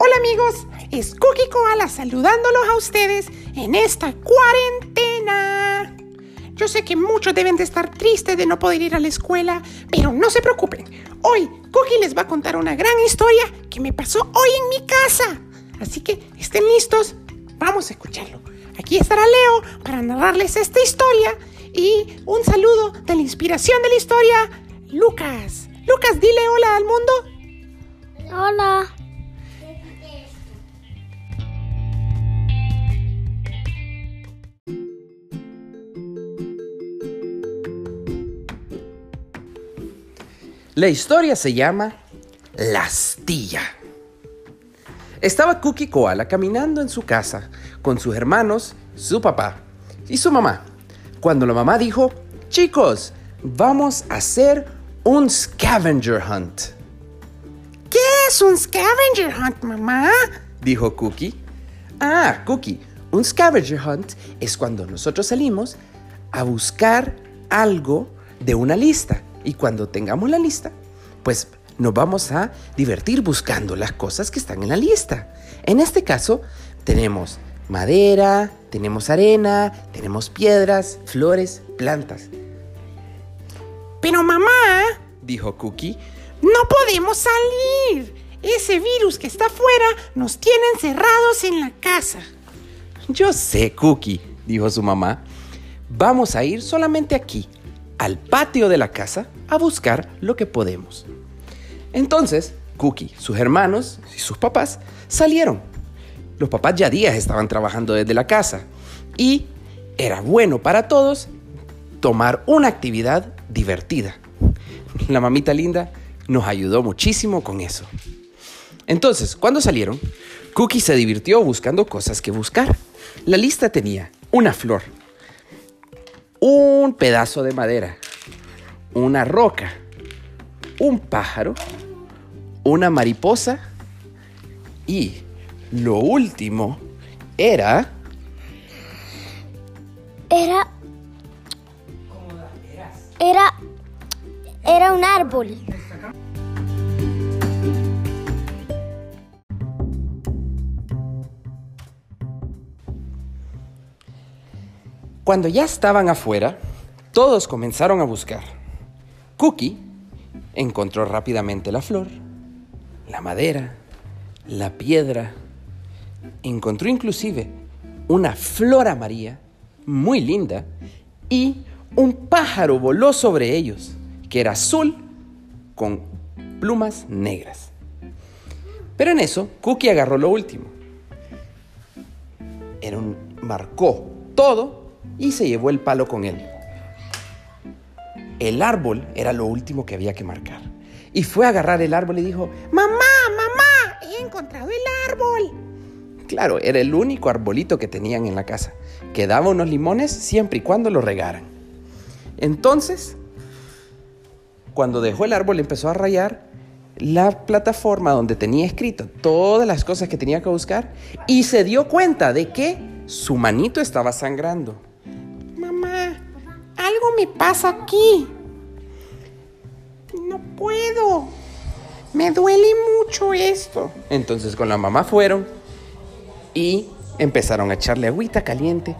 Hola amigos, es Cookie Koala saludándolos a ustedes en esta cuarentena. Yo sé que muchos deben de estar tristes de no poder ir a la escuela, pero no se preocupen. Hoy Cookie les va a contar una gran historia que me pasó hoy en mi casa. Así que estén listos, vamos a escucharlo. Aquí estará Leo para narrarles esta historia y un saludo de la inspiración de la historia, Lucas. Lucas, dile hola al mundo. Hola. La historia se llama La astilla. Estaba Cookie Koala caminando en su casa con sus hermanos, su papá y su mamá. Cuando la mamá dijo, chicos, vamos a hacer un scavenger hunt. ¿Qué es un scavenger hunt, mamá? Dijo Cookie. Ah, Cookie, un scavenger hunt es cuando nosotros salimos a buscar algo de una lista. Y cuando tengamos la lista, pues nos vamos a divertir buscando las cosas que están en la lista. En este caso, tenemos madera, tenemos arena, tenemos piedras, flores, plantas. Pero mamá, Dijo Cookie. no podemos salir. Ese virus que está afuera nos tiene encerrados en la casa. Yo sé, Cookie, dijo su mamá. Vamos a ir solamente aquí, al patio de la casa, a buscar lo que podemos. Entonces, Cookie, sus hermanos y sus papás salieron. Los papás ya días estaban trabajando desde la casa y era bueno para todos tomar una actividad divertida. La mamita linda nos ayudó muchísimo con eso. Entonces, cuando salieron, Cookie se divirtió buscando cosas que buscar. La lista tenía una flor, un pedazo de madera, una roca, un pájaro, una mariposa y lo último era... Era. Era. Era un árbol. Cuando ya estaban afuera, todos comenzaron a buscar. Cookie encontró rápidamente la flor, la madera, la piedra. Encontró inclusive una flor amarilla muy linda y un pájaro voló sobre ellos, que era azul con plumas negras. Pero en eso, Cookie agarró lo último. Un, marcó todo y se llevó el palo con él. El árbol era lo último que había que marcar. Y fue a agarrar el árbol y dijo, Mamá, mamá, he encontrado el árbol. claro, era el único arbolito que tenían en la casa, que daba unos limones siempre y cuando lo regaran. Entonces, cuando dejó el árbol empezó a rayar la plataforma donde tenía escrito todas las cosas que tenía que buscar y se dio cuenta de que su manito estaba sangrando. Me pasa aquí. No puedo. Me duele mucho esto. Entonces con la mamá fueron y empezaron a echarle agüita caliente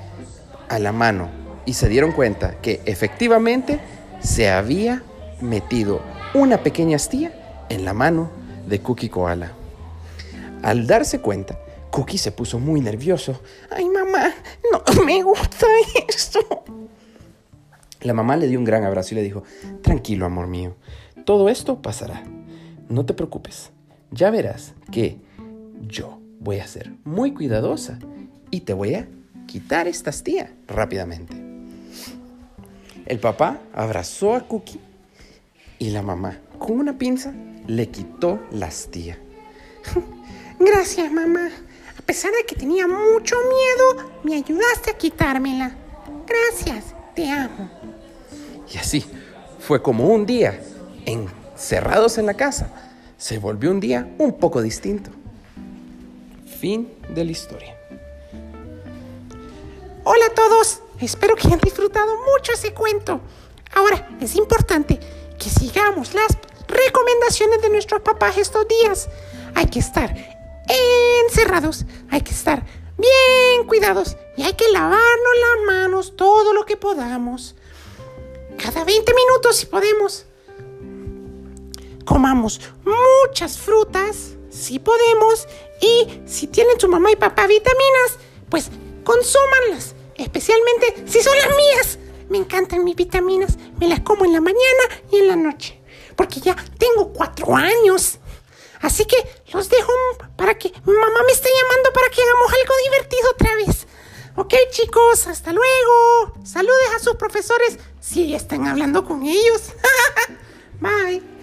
a la mano y se dieron cuenta que efectivamente se había metido una pequeña astilla en la mano de Cookie Koala. Al darse cuenta, Cookie se puso muy nervioso. Ay, mamá, no me gusta esto. La mamá le dio un gran abrazo y le dijo, tranquilo amor mío, todo esto pasará. No te preocupes, ya verás que yo voy a ser muy cuidadosa y te voy a quitar esta astilla rápidamente. El papá abrazó a Cookie y la mamá, con una pinza, le quitó la astilla. Gracias, mamá. A pesar de que tenía mucho miedo, me ayudaste a quitármela. Gracias, te amo. Y así fue como un día, encerrados en la casa, se volvió un día un poco distinto. Fin de la historia. Hola a todos. Espero que hayan disfrutado mucho ese cuento. Ahora, es importante que sigamos las recomendaciones de nuestros papás estos días. Hay que estar encerrados. Hay que estar y hay que lavarnos las manos todo lo que podamos. Cada 20 minutos si podemos. Comamos muchas frutas si podemos y si tienen su mamá y papá vitaminas, pues consúmanlas, especialmente si son las mías. Me encantan mis vitaminas, me las como en la mañana y en la noche, porque ya tengo cuatro años. Así que los dejo para que mamá me esté llamando para que hagamos algo divertido otra vez. Ok chicos, hasta luego. Saludes a sus profesores si están hablando con ellos. Bye.